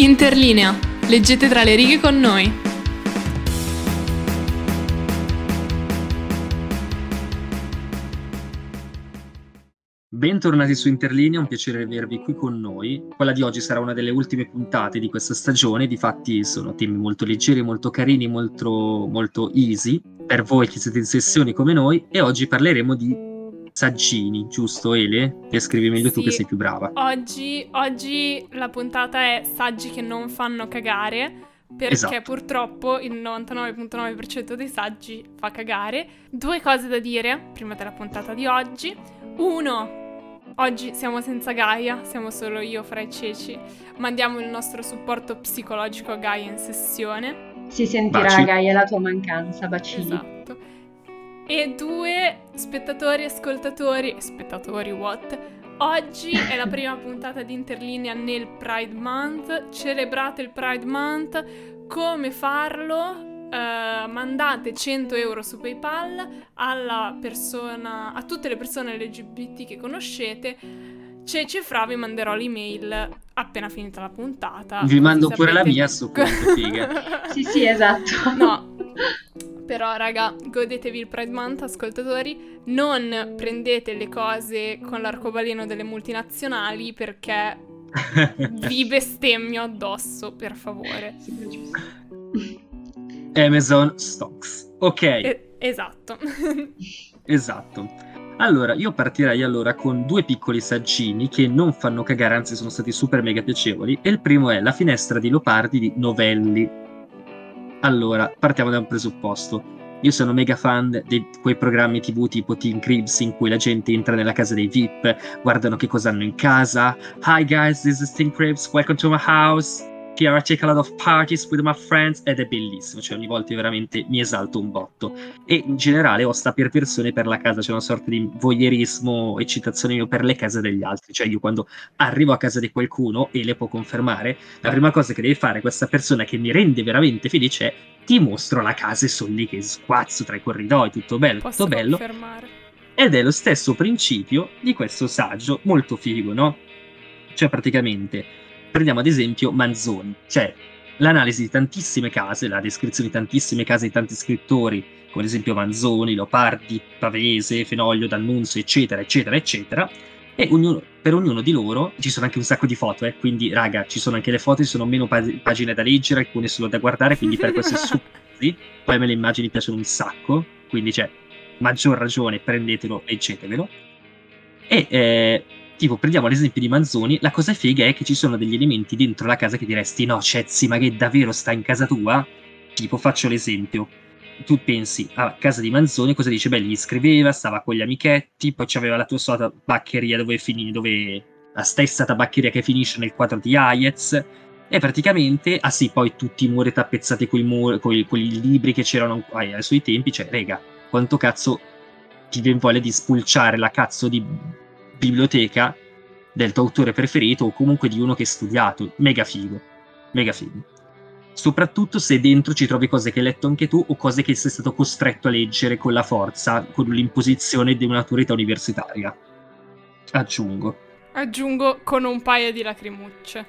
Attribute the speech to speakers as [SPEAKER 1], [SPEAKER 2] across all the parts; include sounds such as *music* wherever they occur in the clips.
[SPEAKER 1] Interlinea. Leggete tra le righe con noi.
[SPEAKER 2] Bentornati su Interlinea, un piacere avervi qui con noi. Quella di oggi sarà una delle ultime puntate di questa stagione, difatti sono temi molto leggeri, molto carini, molto, molto easy per voi che siete in sessioni come noi e oggi parleremo di saggini, giusto Ele? Che scrivi meglio
[SPEAKER 1] sì.
[SPEAKER 2] tu che sei più brava.
[SPEAKER 1] Oggi, oggi la puntata è saggi che non fanno cagare. Perché
[SPEAKER 2] Esatto.
[SPEAKER 1] purtroppo il 99.9% dei saggi fa cagare. Due cose da dire prima della puntata di oggi. Uno, oggi siamo senza Gaia, siamo solo io fra i ceci. Mandiamo il nostro supporto psicologico a Gaia in sessione.
[SPEAKER 3] Si sentirà,
[SPEAKER 2] Baci.
[SPEAKER 3] Gaia, la tua mancanza, bacini.
[SPEAKER 1] Esatto. E due, spettatori e ascoltatori, spettatori what? Oggi è la prima puntata di Interlinea nel Pride Month. Celebrate il Pride Month. Come farlo? Eh, mandate 100 euro su PayPal alla persona, a tutte le persone LGBT che conoscete. Ceci Fra vi manderò l'email appena finita la puntata.
[SPEAKER 2] Vi mando pure la mia a sto punto, figa. *laughs*
[SPEAKER 3] Sì, sì, esatto.
[SPEAKER 1] No. Però, raga, godetevi il Pride Month, ascoltatori. Non prendete le cose con l'arcobaleno delle multinazionali perché *laughs* vi bestemmio addosso, per favore. *laughs*
[SPEAKER 2] Amazon Stocks. Ok,
[SPEAKER 1] E- esatto. *laughs*
[SPEAKER 2] esatto. Allora, io partirei allora con due piccoli saggini che non fanno cagare, anzi sono stati super mega piacevoli. E il primo è La finestra di Leopardi di Novelli. Allora, partiamo da un presupposto. Io sono mega fan di quei programmi TV tipo Teen Cribs in cui la gente entra nella casa dei VIP, guardano che cosa hanno in casa. Hi guys, this is Teen Cribs, welcome to my house. Here I take a lot of parties with my friends ed è bellissimo, cioè ogni volta io veramente mi esalto un botto. E in generale ho sta perversione per la casa, c'è una sorta di voyeurismo, eccitazione mio per le case degli altri. Cioè io quando arrivo a casa di qualcuno e le può confermare, la prima cosa che deve fare questa persona che mi rende veramente felice è ti mostro la casa e sono lì che squazzo tra i corridoi, tutto bello,
[SPEAKER 1] Posso
[SPEAKER 2] tutto bello.
[SPEAKER 1] confermare.
[SPEAKER 2] Ed è lo stesso principio di questo saggio, molto figo, no? Cioè, praticamente, prendiamo ad esempio Manzoni, cioè l'analisi di tantissime case, la descrizione di tantissime case di tanti scrittori, come ad esempio Manzoni, Leopardi, Pavese, Fenoglio, D'Annunzio, eccetera, eccetera, eccetera. E ognuno- per ognuno di loro ci sono anche un sacco di foto, eh, quindi raga, ci sono anche le foto, ci sono meno pa- pagine da leggere, alcune solo da guardare, quindi per questo è easy. Poi a me le immagini piacciono un sacco, quindi c'è maggior ragione, prendetelo, leggetevelo. E eh, tipo, prendiamo l'esempio di Manzoni, la cosa figa è che ci sono degli elementi dentro la casa che diresti, no, Cezzi, ma che davvero sta in casa tua? Tipo, faccio l'esempio. Tu pensi a casa di Manzoni, cosa dice? Beh, gli scriveva, stava con gli amichetti, poi c'aveva la tua solita tabaccheria dove finì, dove la stessa tabaccheria che finisce nel quadro di Hayez. E praticamente, ah sì, poi tutti i muri tappezzati con i libri che c'erano ai, ai suoi tempi, cioè, rega, quanto cazzo ti viene voglia di spulciare la cazzo di biblioteca del tuo autore preferito o comunque di uno che hai studiato. Mega figo, mega figo. Soprattutto se dentro ci trovi cose che hai letto anche tu o cose che sei stato costretto a leggere con la forza, con l'imposizione di un'autorità universitaria. Aggiungo.
[SPEAKER 1] Aggiungo con un paio di lacrimucce.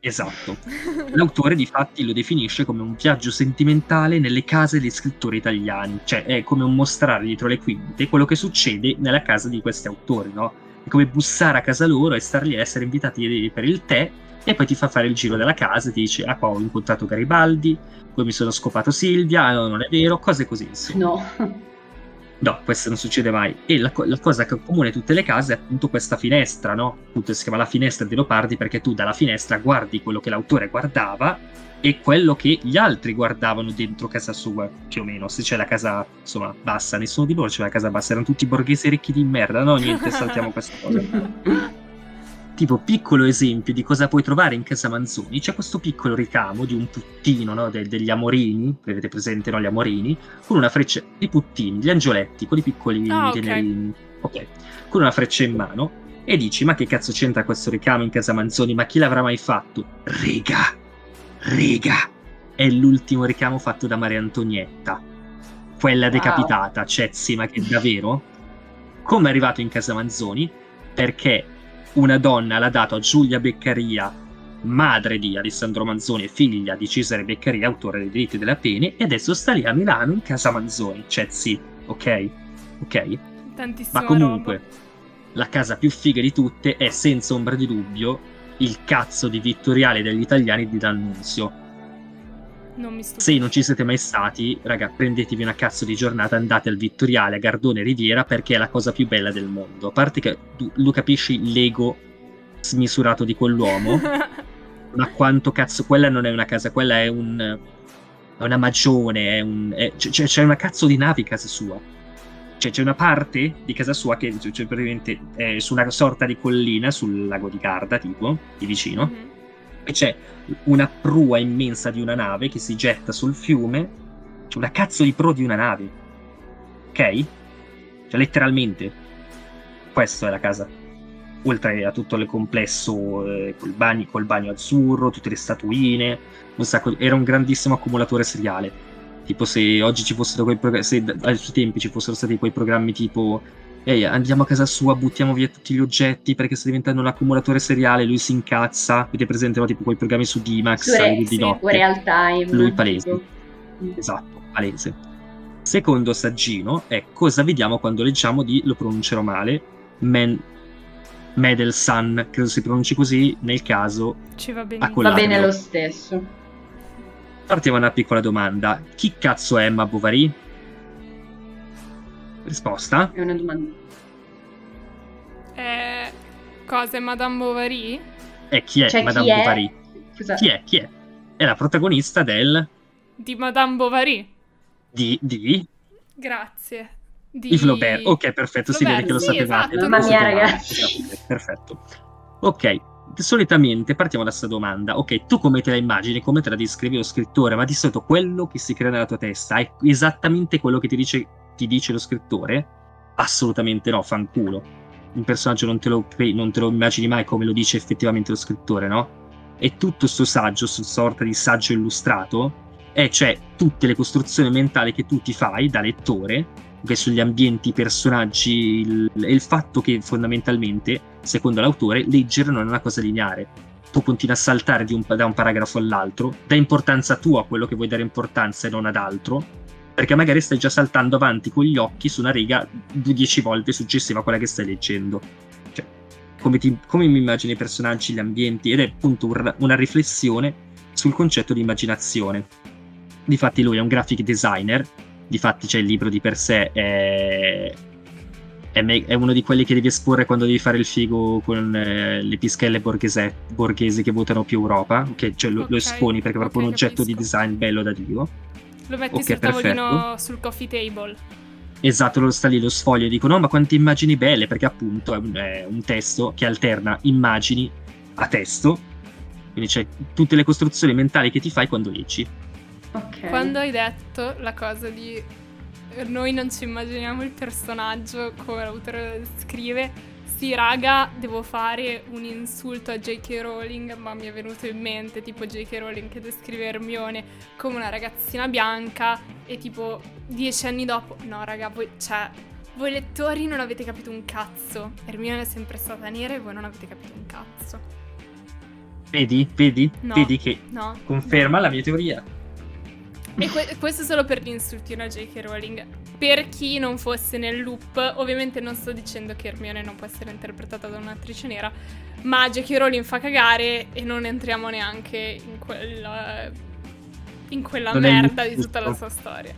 [SPEAKER 2] Esatto. *laughs* L'autore di fatti lo definisce come un viaggio sentimentale nelle case dei scrittori italiani, cioè è come un mostrare dietro le quinte quello che succede nella casa di questi autori, no? Come bussare a casa loro e star lì a essere invitati per il tè e poi ti fa fare il giro della casa ti dice ah qua ho incontrato Garibaldi, poi mi sono scopato Silvia, ah, no non è vero, cose così insomma.
[SPEAKER 3] No.
[SPEAKER 2] No, questo non succede mai. E la, co- la cosa che accomuna tutte le case è appunto questa finestra, no? Appunto si chiama la finestra di Leopardi perché tu dalla finestra guardi quello che l'autore guardava e quello che gli altri guardavano dentro casa sua, più o meno. Se c'è la casa, insomma, bassa, nessuno di loro c'è la casa bassa, erano tutti borghesi ricchi di merda. No, niente, saltiamo questa cosa. *laughs* Tipo, piccolo esempio di cosa puoi trovare in casa Manzoni, c'è questo piccolo ricamo di un puttino, no? de- degli amorini, avete presente, no? Gli amorini, con una freccia, i puttini, gli angioletti, quelli piccoli
[SPEAKER 1] Ah, ok.
[SPEAKER 2] tenerini, ok, con una freccia in mano, e dici, ma che cazzo c'entra questo ricamo in casa Manzoni, ma chi l'avrà mai fatto? Riga, riga, è l'ultimo ricamo fatto da Maria Antonietta, quella
[SPEAKER 3] Wow.
[SPEAKER 2] decapitata, Cezzi, ma che davvero? Come è arrivato in casa Manzoni? Perché una donna l'ha dato a Giulia Beccaria madre di Alessandro Manzoni figlia di Cesare Beccaria, autore dei diritti della pene, e adesso sta lì a Milano in casa Manzoni. Cioè, sì, ok? Ok?
[SPEAKER 1] Tantissima
[SPEAKER 2] Ma comunque,
[SPEAKER 1] roba.
[SPEAKER 2] la casa più figa di tutte è senza ombra di dubbio il cazzo di Vittoriale degli italiani di D'Annunzio.
[SPEAKER 1] Non mi stupisco.
[SPEAKER 2] Se non ci siete mai stati, raga, prendetevi una cazzo di giornata, andate al Vittoriale a Gardone Riviera perché è la cosa più bella del mondo. A parte che tu lo capisci l'ego smisurato di quell'uomo, *laughs* ma quanto cazzo, quella non è una casa, quella è un è una magione, è un, è- c'è, c'è una cazzo di nave in casa sua. Cioè, c'è una parte di casa sua che cioè, praticamente è su una sorta di collina sul lago di Garda, tipo, di vicino
[SPEAKER 1] Mhm.
[SPEAKER 2] E c'è una prua immensa di una nave che si getta sul fiume. C'è una cazzo di pro di una nave. Ok? Cioè, letteralmente. Questa è la casa. Oltre a tutto il complesso eh, col, bagno, col bagno azzurro, tutte le statuine. Un sacco, era un grandissimo accumulatore seriale. Tipo, se oggi ci fossero quei programmi. Se ai suoi tempi ci fossero stati quei programmi tipo. Ehi, andiamo a casa sua, buttiamo via tutti gli oggetti perché sta diventando un accumulatore seriale. Lui si incazza. Avete presente no? tipo quei programmi su D-Max
[SPEAKER 3] Su Re-
[SPEAKER 2] di notte?
[SPEAKER 3] Real time.
[SPEAKER 2] Lui palese.
[SPEAKER 3] tipo.
[SPEAKER 2] Esatto, palese. Secondo saggino è cosa vediamo quando leggiamo di, lo pronuncerò male, Men- Medelsan, credo si pronunci così, nel caso
[SPEAKER 1] Ci va
[SPEAKER 2] quella-
[SPEAKER 3] Va bene lo stesso.
[SPEAKER 2] partiamo da una piccola domanda. Chi cazzo è Emma Bovary? Risposta?
[SPEAKER 3] È una domanda.
[SPEAKER 1] Eh, cosa è Madame Bovary?
[SPEAKER 2] E chi è
[SPEAKER 3] Cioè, chi
[SPEAKER 2] Madame
[SPEAKER 3] è?
[SPEAKER 2] Bovary?
[SPEAKER 3] Scusa.
[SPEAKER 2] Chi è? Chi è? È la protagonista del...
[SPEAKER 1] Di Madame Bovary.
[SPEAKER 2] di... di...
[SPEAKER 1] Grazie. Di
[SPEAKER 2] di Flaubert. Ok, perfetto, si vede
[SPEAKER 1] Flaubert,
[SPEAKER 2] che lo
[SPEAKER 1] sì,
[SPEAKER 2] sapevate.
[SPEAKER 1] esatto.
[SPEAKER 2] lo
[SPEAKER 3] Mamma mia, ragazzi.
[SPEAKER 2] Perfetto. Ok, solitamente partiamo da questa domanda. Ok, tu come te la immagini, come te la descrivi lo scrittore? Ma di solito quello che si crea nella tua testa è esattamente quello che ti dice, ti dice lo scrittore? Assolutamente no, fanculo. Un personaggio non te, lo, non te lo immagini mai come lo dice effettivamente lo scrittore, no? E tutto sto saggio, sto sorta di saggio illustrato, è cioè tutte le costruzioni mentali che tu ti fai da lettore che sugli ambienti, i personaggi il- il fatto che fondamentalmente, secondo l'autore, leggere non è una cosa lineare. Tu continui a saltare un da un paragrafo all'altro, dà importanza tu a quello che vuoi dare importanza e non ad altro, perché magari stai già saltando avanti con gli occhi su una riga di dieci volte successiva a quella che stai leggendo. Cioè, come, ti- come mi immagino i personaggi, gli ambienti, ed è appunto un- una riflessione sul concetto di immaginazione. Difatti lui è un graphic designer, difatti c'è il libro di per sé, è, è, me- è uno di quelli che devi esporre quando devi fare il figo con eh, le pischelle borghese- borghesi che votano più Europa, che cioè, lo, lo
[SPEAKER 1] Ok,
[SPEAKER 2] esponi perché è proprio
[SPEAKER 1] ok,
[SPEAKER 2] un oggetto di
[SPEAKER 1] capisco.
[SPEAKER 2] design bello da Dio.
[SPEAKER 1] Lo metti
[SPEAKER 2] Ok,
[SPEAKER 1] sul tavolino,
[SPEAKER 2] perfetto.
[SPEAKER 1] sul coffee table.
[SPEAKER 2] Esatto, lo sta lì, lo sfoglio e dico no, ma quante immagini belle, perché appunto è un, è un testo che alterna immagini a testo, quindi c'è tutte le costruzioni mentali che ti fai quando leggi.
[SPEAKER 3] Ok.
[SPEAKER 1] Quando hai detto la cosa di noi non ci immaginiamo il personaggio come l'autore scrive, sì raga, devo fare un insulto a J.K. Rowling, ma mi è venuto in mente tipo J.K. Rowling che descrive Hermione come una ragazzina bianca e tipo dieci anni dopo, no raga, voi, cioè, voi lettori non avete capito un cazzo, Hermione è sempre stata nera e voi non avete capito un cazzo.
[SPEAKER 2] Vedi? Vedi?
[SPEAKER 1] No.
[SPEAKER 2] Vedi che
[SPEAKER 1] No?
[SPEAKER 2] conferma la mia teoria.
[SPEAKER 1] E que- questo è solo per l'insultino a J.K. Rowling. Per chi non fosse nel loop, ovviamente non sto dicendo che Hermione non può essere interpretata da un'attrice nera, ma J.K. Rowling fa cagare e non entriamo neanche in quella, in quella
[SPEAKER 2] Non
[SPEAKER 1] merda di tutta la sua storia.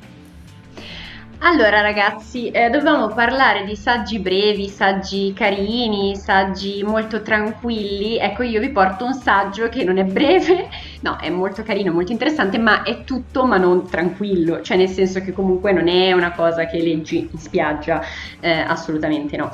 [SPEAKER 3] Allora ragazzi, eh, dovevamo parlare di saggi brevi, saggi carini, saggi molto tranquilli. Ecco, io vi porto un saggio che non è breve, no, è molto carino, molto interessante, ma è tutto ma non tranquillo, cioè nel senso che comunque non è una cosa che leggi in spiaggia, eh, assolutamente no.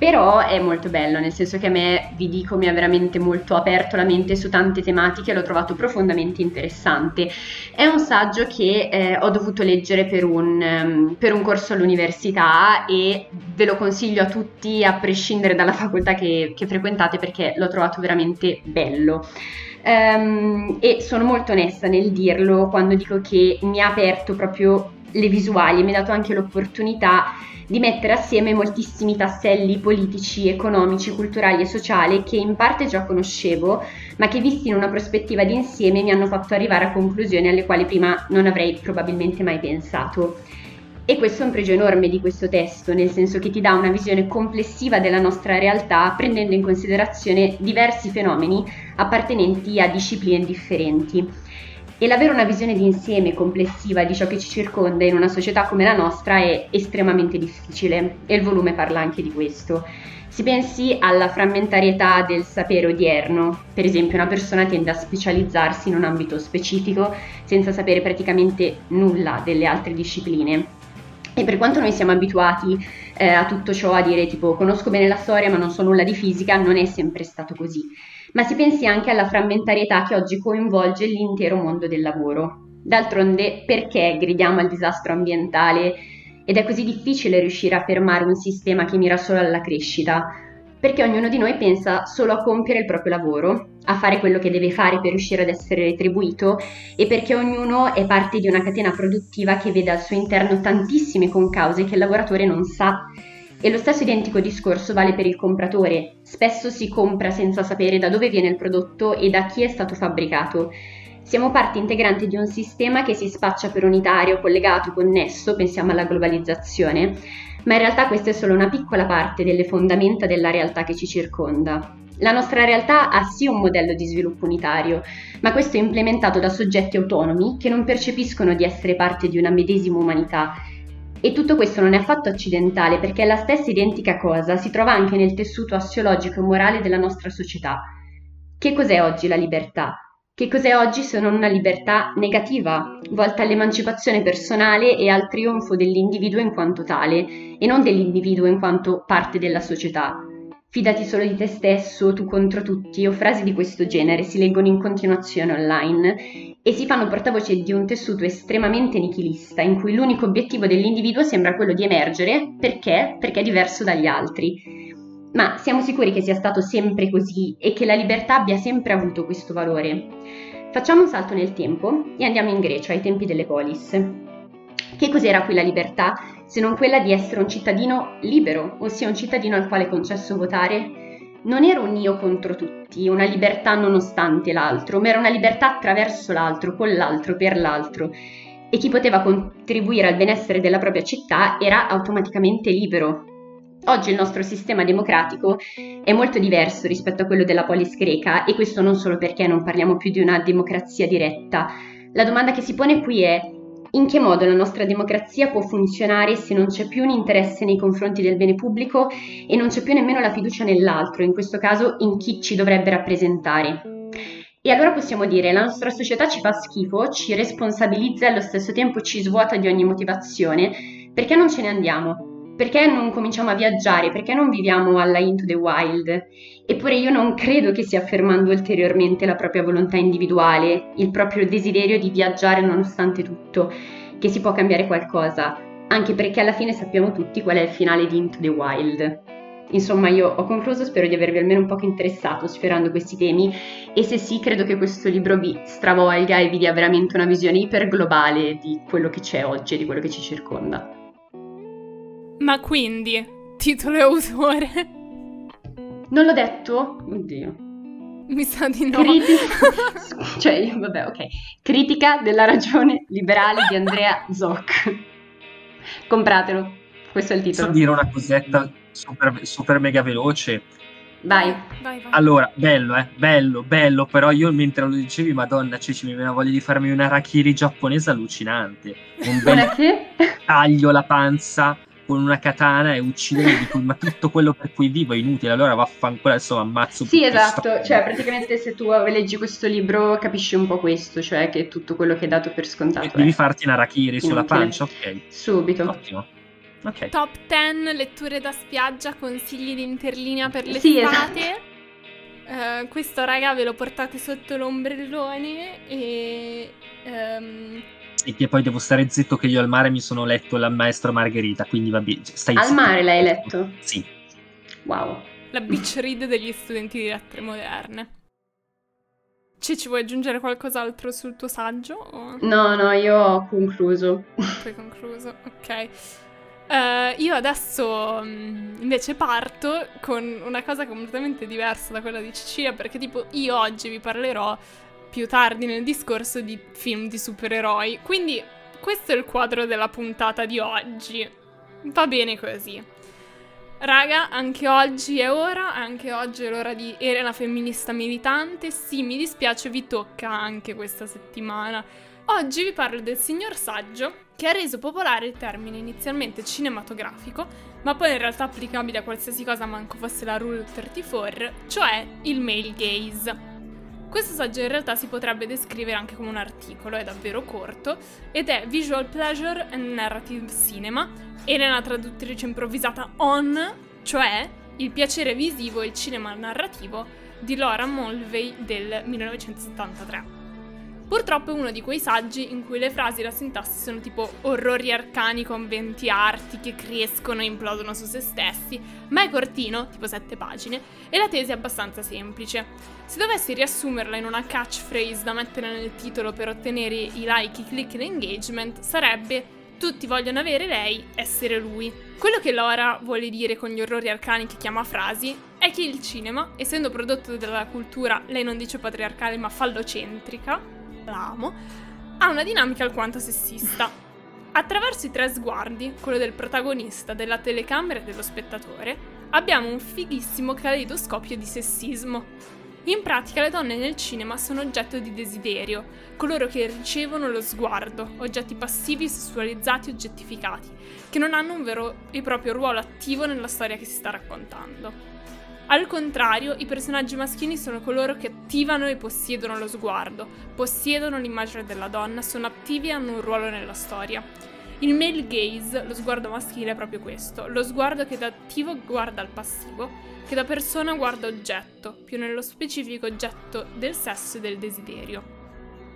[SPEAKER 3] Però è molto bello, nel senso che a me, vi dico, mi ha veramente molto aperto la mente su tante tematiche, l'ho trovato profondamente interessante. È un saggio che eh, ho dovuto leggere per un, ehm, per un corso all'università e ve lo consiglio a tutti a prescindere dalla facoltà che, che frequentate perché l'ho trovato veramente bello. Ehm, e sono molto onesta nel dirlo quando dico che mi ha aperto proprio le visuali, mi ha dato anche l'opportunità di mettere assieme moltissimi tasselli politici, economici, culturali e sociali che in parte già conoscevo, ma che visti in una prospettiva d'insieme mi hanno fatto arrivare a conclusioni alle quali prima non avrei probabilmente mai pensato. E questo è un pregio enorme di questo testo, nel senso che ti dà una visione complessiva della nostra realtà, prendendo in considerazione diversi fenomeni appartenenti a discipline differenti. E l'avere una visione di insieme complessiva di ciò che ci circonda in una società come la nostra è estremamente difficile e il volume parla anche di questo. Si pensi alla frammentarietà del sapere odierno, per esempio una persona tende a specializzarsi in un ambito specifico senza sapere praticamente nulla delle altre discipline. E per quanto noi siamo abituati eh, a tutto ciò, a dire tipo conosco bene la storia ma non so nulla di fisica, non è sempre stato così ma si pensi anche alla frammentarietà che oggi coinvolge l'intero mondo del lavoro. D'altronde, perché gridiamo al disastro ambientale ed è così difficile riuscire a fermare un sistema che mira solo alla crescita? Perché ognuno di noi pensa solo a compiere il proprio lavoro, a fare quello che deve fare per riuscire ad essere retribuito e perché ognuno è parte di una catena produttiva che vede al suo interno tantissime concause che il lavoratore non sa e lo stesso identico discorso vale per il compratore. Spesso si compra senza sapere da dove viene il prodotto e da chi è stato fabbricato. Siamo parte integrante di un sistema che si spaccia per unitario, collegato, connesso, pensiamo alla globalizzazione, ma in realtà questa è solo una piccola parte delle fondamenta della realtà che ci circonda. La nostra realtà ha sì un modello di sviluppo unitario, ma questo è implementato da soggetti autonomi che non percepiscono di essere parte di una medesima umanità e tutto questo non è affatto accidentale perché la stessa identica cosa si trova anche nel tessuto assiologico e morale della nostra società. Che cos'è oggi la libertà? Che cos'è oggi se non una libertà negativa, volta all'emancipazione personale e al trionfo dell'individuo in quanto tale, e non dell'individuo in quanto parte della società? Fidati solo di te stesso, tu contro tutti o frasi di questo genere si leggono in continuazione online e si fanno portavoce di un tessuto estremamente nichilista in cui l'unico obiettivo dell'individuo sembra quello di emergere perché? Perché è diverso dagli altri. Ma siamo sicuri che sia stato sempre così e che la libertà abbia sempre avuto questo valore? Facciamo un salto nel tempo e andiamo in Grecia ai tempi delle polis. Che cos'era qui la libertà se non quella di essere un cittadino libero, ossia un cittadino al quale è concesso votare? Non era un io contro tutti, una libertà nonostante l'altro, ma era una libertà attraverso l'altro, con l'altro, per l'altro. E chi poteva contribuire al benessere della propria città era automaticamente libero. Oggi il nostro sistema democratico è molto diverso rispetto a quello della polis greca e questo non solo perché non parliamo più di una democrazia diretta. La domanda che si pone qui è in che modo la nostra democrazia può funzionare se non c'è più un interesse nei confronti del bene pubblico e non c'è più nemmeno la fiducia nell'altro, in questo caso in chi ci dovrebbe rappresentare? E allora possiamo dire la nostra società ci fa schifo, ci responsabilizza e allo stesso tempo ci svuota di ogni motivazione, perché non ce ne andiamo? Perché non cominciamo a viaggiare? Perché non viviamo alla Into the Wild? Eppure io non credo che sia affermando ulteriormente la propria volontà individuale, il proprio desiderio di viaggiare nonostante tutto, che si può cambiare qualcosa, anche perché alla fine sappiamo tutti qual è il finale di Into the Wild. Insomma, io ho concluso, spero di avervi almeno un po' interessato sfiorando questi temi e se sì, credo che questo libro vi stravolga e vi dia veramente una visione iperglobale di quello che c'è oggi e di quello che ci circonda.
[SPEAKER 1] Ma quindi, titolo e autore?
[SPEAKER 3] Non l'ho detto? Oddio.
[SPEAKER 1] Mi sa di no.
[SPEAKER 3] Critica, *laughs* cioè, vabbè, ok. Critica della ragione liberale di Andrea Zoc. Compratelo, questo è il titolo.
[SPEAKER 2] Posso dire una cosetta super, super mega veloce?
[SPEAKER 3] Vai.
[SPEAKER 1] Vai, vai.
[SPEAKER 2] Allora, bello, eh, bello, bello, però io mentre lo dicevi, madonna, cioè, mi viene voglia di farmi una rakiri giapponese allucinante. Un bel taglio la panza con una katana e uccidere di cui, ma tutto quello per cui vivo è inutile, allora vaffanculo adesso ammazzo
[SPEAKER 3] Sì, esatto,
[SPEAKER 2] sto-
[SPEAKER 3] cioè *laughs* praticamente se tu leggi questo libro capisci un po' questo, cioè che tutto quello che è dato per scontato
[SPEAKER 2] Devi
[SPEAKER 3] è
[SPEAKER 2] farti una rakiri sulla pancia, ok.
[SPEAKER 3] subito.
[SPEAKER 2] Ottimo. Ok.
[SPEAKER 1] Top 10 letture da spiaggia, consigli di interlinea per l'estate.
[SPEAKER 3] Sì, esatto.
[SPEAKER 1] Eh, questo raga ve lo portate sotto l'ombrellone e... ehm,
[SPEAKER 2] Sì, che poi devo stare zitto che io al mare mi sono letto la maestra Margherita, quindi va bene. Stai
[SPEAKER 3] Al
[SPEAKER 2] zitto.
[SPEAKER 3] mare l'hai letto?
[SPEAKER 2] Sì.
[SPEAKER 3] Wow.
[SPEAKER 1] la beach read degli studenti di lettere moderne. Ci, ci vuoi aggiungere qualcos'altro sul tuo saggio? O
[SPEAKER 3] No, no, io ho concluso.
[SPEAKER 1] poi concluso? Ok. Uh, io adesso um, invece parto con una cosa completamente diversa da quella di Cecilia perché tipo io oggi vi parlerò più tardi nel discorso di film di supereroi. Quindi questo è il quadro della puntata di oggi. Va bene così. Raga, anche oggi è ora, anche oggi è l'ora di Elena femminista militante. Sì, mi dispiace, vi tocca anche questa settimana. Oggi vi parlo del signor Saggio, che ha reso popolare il termine inizialmente cinematografico, ma poi in realtà applicabile a qualsiasi cosa manco fosse la Rule 34, cioè il male gaze. Questo saggio in realtà si potrebbe descrivere anche come un articolo, è davvero corto, ed è Visual Pleasure and Narrative Cinema, e nella traduttrice improvvisata On, cioè il piacere visivo e il cinema narrativo di Laura Mulvey del 1973. Purtroppo è uno di quei saggi in cui le frasi e la sintassi sono tipo orrori arcani con venti arti che crescono e implodono su se stessi, ma è cortino, tipo sette pagine, e la tesi è abbastanza semplice. Se dovessi riassumerla in una catchphrase da mettere nel titolo per ottenere i like, i click e l'engagement, sarebbe tutti vogliono avere lei, essere lui. Quello che Laura vuole dire con gli orrori arcani che chiama frasi è che il cinema, essendo prodotto dalla cultura, lei non dice patriarcale ma fallocentrica, la amo, ha una dinamica alquanto sessista. Attraverso i tre sguardi, quello del protagonista, della telecamera e dello spettatore, abbiamo un fighissimo caleidoscopio di sessismo. In pratica le donne nel cinema sono oggetto di desiderio, coloro che ricevono lo sguardo, oggetti passivi, sessualizzati, oggettificati, che non hanno un vero e proprio ruolo attivo nella storia che si sta raccontando. Al contrario, i personaggi maschili sono coloro che attivano e possiedono lo sguardo, possiedono l'immagine della donna, sono attivi e hanno un ruolo nella storia. Il male gaze, lo sguardo maschile, è proprio questo, lo sguardo che da attivo guarda al passivo, che da persona guarda oggetto, più nello specifico oggetto del sesso e del desiderio.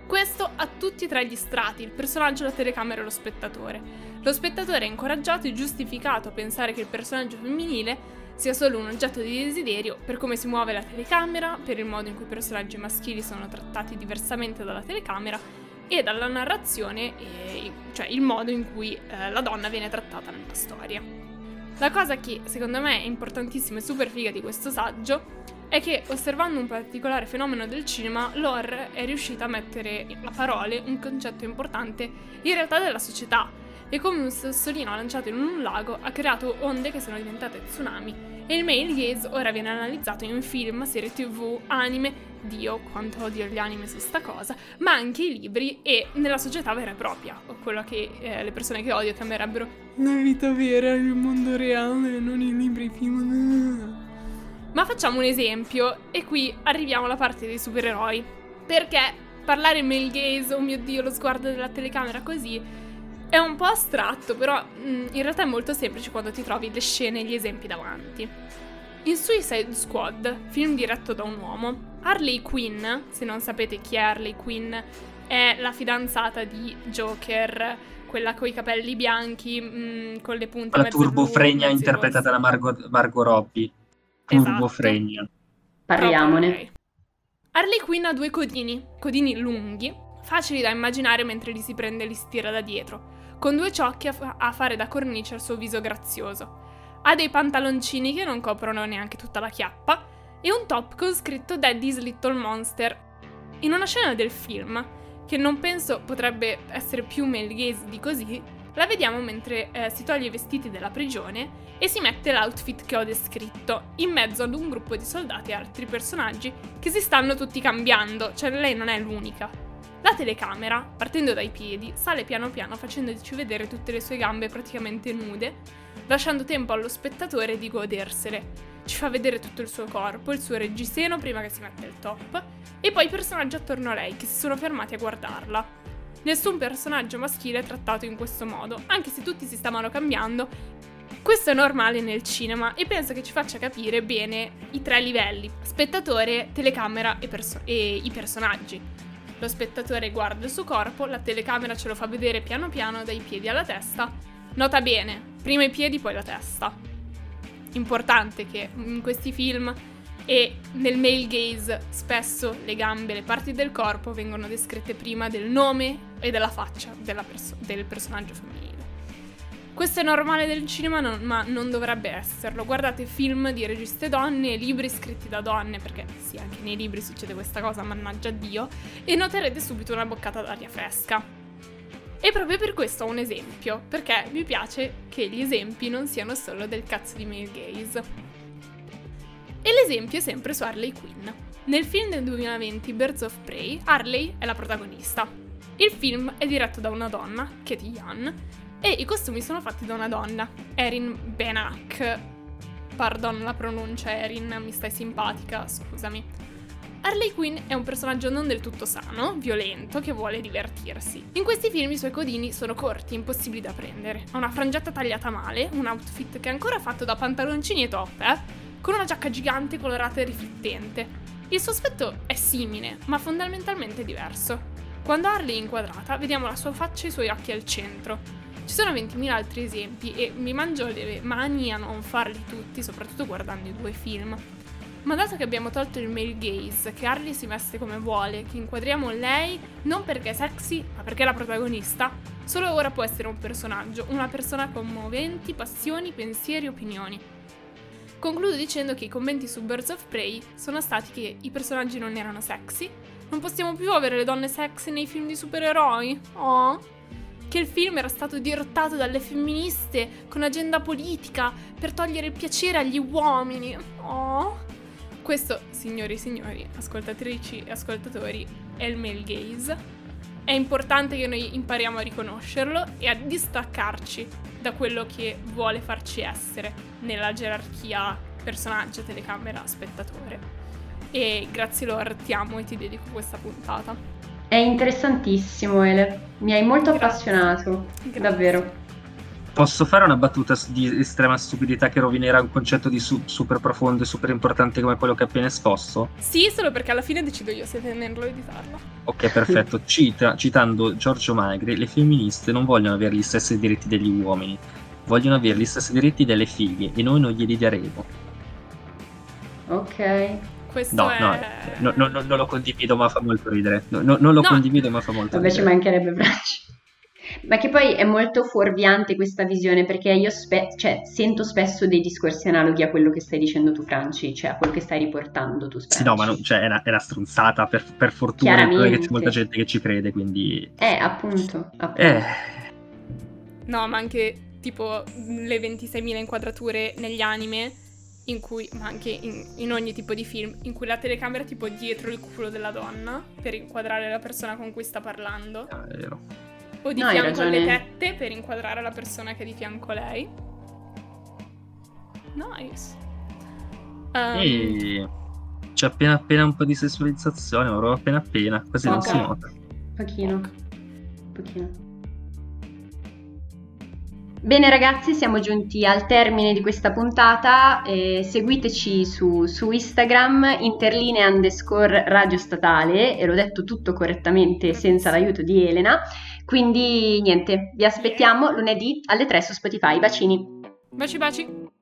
[SPEAKER 1] Questo a tutti e tre gli strati, il personaggio, la telecamera e lo spettatore. Lo spettatore è incoraggiato e giustificato a pensare che il personaggio femminile sia solo un oggetto di desiderio per come si muove la telecamera, per il modo in cui i personaggi maschili sono trattati diversamente dalla telecamera e dalla narrazione, e, cioè il modo in cui eh, la donna viene trattata nella storia. La cosa che secondo me è importantissima e super figa di questo saggio è che osservando un particolare fenomeno del cinema, Lore è riuscita a mettere a parole un concetto importante in realtà della società e come un sassolino lanciato in un lago ha creato onde che sono diventate tsunami. E il male gaze ora viene analizzato in film, serie tv, anime, Dio quanto odio gli anime su sta cosa, ma anche i libri e nella società vera e propria, o quello che eh, le persone che odio chiamerebbero la vita vera, il mondo reale, non i libri, i film. Ma facciamo un esempio, e qui arriviamo alla parte dei supereroi. Perché parlare male gaze, oh mio dio, lo sguardo della telecamera così, è un po' astratto, però mh, mm, in realtà è molto semplice quando ti trovi le scene e gli esempi davanti. In Suicide Squad, film diretto da un uomo, Harley Quinn, se non sapete chi è Harley Quinn, è la fidanzata di Joker, quella con i capelli bianchi, mh, mm, con le punte
[SPEAKER 2] La turbofregna interpretata da Margot, Margot Robbie. Turbofregna. Esatto.
[SPEAKER 3] Parliamone. Okay.
[SPEAKER 1] Harley Quinn ha due codini, codini lunghi, facili da immaginare mentre li si prende e li si tira da dietro con due ciocchi a, fa- a fare da cornice al suo viso grazioso. Ha dei pantaloncini che non coprono neanche tutta la chiappa e un top con scritto Daddy's Little Monster. In una scena del film, che non penso potrebbe essere più male gaze di così, la vediamo mentre eh, si toglie i vestiti della prigione e si mette l'outfit che ho descritto, in mezzo ad un gruppo di soldati e altri personaggi che si stanno tutti cambiando, cioè lei non è l'unica. La telecamera, partendo dai piedi, sale piano piano facendoci vedere tutte le sue gambe praticamente nude, lasciando tempo allo spettatore di godersele. Ci fa vedere tutto il suo corpo, il suo reggiseno prima che si metta il top, e poi i personaggi attorno a lei che si sono fermati a guardarla. Nessun personaggio maschile è trattato in questo modo, anche se tutti si stavano cambiando. Questo è normale nel cinema e penso che ci faccia capire bene i tre livelli, spettatore, telecamera e, perso- e i personaggi. Lo spettatore guarda il suo corpo, la telecamera ce lo fa vedere piano piano dai piedi alla testa. Nota bene, prima i piedi, poi la testa. Importante che in questi film e nel male gaze spesso le gambe, le parti del corpo vengono descritte prima del nome e della faccia della perso- del personaggio femminile. Questo è normale del cinema, non, ma non dovrebbe esserlo. Guardate film di registe donne, libri scritti da donne, perché sì, anche nei libri succede questa cosa, mannaggia Dio, e noterete subito una boccata d'aria fresca. E proprio per questo ho un esempio, perché mi piace che gli esempi non siano solo del cazzo di male gaze. E l'esempio è sempre su Harley Quinn. Nel film del 2020 Birds of Prey, Harley è la protagonista. Il film è diretto da una donna, Katie Young, e i costumi sono fatti da una donna, Erin Benak. Pardon la pronuncia, Erin, mi stai simpatica, scusami. Harley Quinn è un personaggio non del tutto sano, violento, che vuole divertirsi. In questi film i suoi codini sono corti, impossibili da prendere. Ha una frangetta tagliata male, un outfit che è ancora fatto da pantaloncini e top, eh? Con una giacca gigante colorata e riflettente. Il suo aspetto è simile, ma fondamentalmente diverso. Quando Harley è inquadrata, vediamo la sua faccia e i suoi occhi al centro. Ci sono 20.000 altri esempi e mi mangio le mani a non farli tutti, soprattutto guardando i due film. Ma dato che abbiamo tolto il male gaze, che Harley si veste come vuole, che inquadriamo lei non perché è sexy, ma perché è la protagonista, solo ora può essere un personaggio, una persona con moventi, passioni, pensieri, opinioni. Concludo dicendo che i commenti su Birds of Prey sono stati che i personaggi non erano sexy, non possiamo più avere le donne sexy nei film di supereroi. Oh che il film era stato dirottato dalle femministe con agenda politica per togliere il piacere agli uomini. Oh. Questo, signori e signori, ascoltatrici e ascoltatori, è il male gaze. È importante che noi impariamo a riconoscerlo e a distaccarci da quello che vuole farci essere nella gerarchia personaggio, telecamera, spettatore. E grazie Lord, ti amo e ti dedico questa puntata.
[SPEAKER 3] È interessantissimo, Ele. Mi hai molto Grazie. appassionato, Grazie. davvero.
[SPEAKER 2] Posso fare una battuta di estrema stupidità che rovinerà un concetto di su- super profondo e super importante come quello che ho appena esposto?
[SPEAKER 1] Sì, solo perché alla fine decido io se tenerlo o editarlo.
[SPEAKER 2] Ok, perfetto. *laughs* Cita, citando Giorgio Magri, le femministe non vogliono avere gli stessi diritti degli uomini, vogliono avere gli stessi diritti delle figlie e noi non glieli daremo.
[SPEAKER 3] Ok.
[SPEAKER 1] Questo no, è...
[SPEAKER 2] no, no, no, non lo condivido, ma fa molto ridere. No, non lo condivido, ma fa molto
[SPEAKER 3] Vabbè,
[SPEAKER 2] ridere.
[SPEAKER 3] ci mancherebbe Franci. Ma che poi è molto fuorviante questa visione perché io spe- cioè, sento spesso dei discorsi analoghi a quello che stai dicendo tu, Franci, cioè a quello che stai riportando tu. Franci.
[SPEAKER 2] Sì, no, ma non, cioè, è, una, è una stronzata per, per fortuna, perché c'è molta gente che ci crede, quindi.
[SPEAKER 3] Eh, appunto. appunto.
[SPEAKER 2] Eh.
[SPEAKER 1] No, ma anche tipo le 26.000 inquadrature negli anime in cui, ma anche in, in, ogni tipo di film, in cui la telecamera è tipo dietro il culo della donna per inquadrare la persona con cui sta parlando.
[SPEAKER 2] Ah, è vero.
[SPEAKER 1] O di no, fianco alle tette per inquadrare la persona che è di fianco a lei. Nice.
[SPEAKER 2] Um, e c'è appena appena un po' di sessualizzazione, ma proprio appena appena, quasi okay. non si nota.
[SPEAKER 3] Pochino. Pochino. Bene ragazzi, siamo giunti al termine di questa puntata, eh, seguiteci su, su, Instagram, interlinea underscore radio statale, e l'ho detto tutto correttamente senza l'aiuto di Elena, quindi niente, vi aspettiamo lunedì alle 3 su Spotify, bacini.
[SPEAKER 1] Baci baci.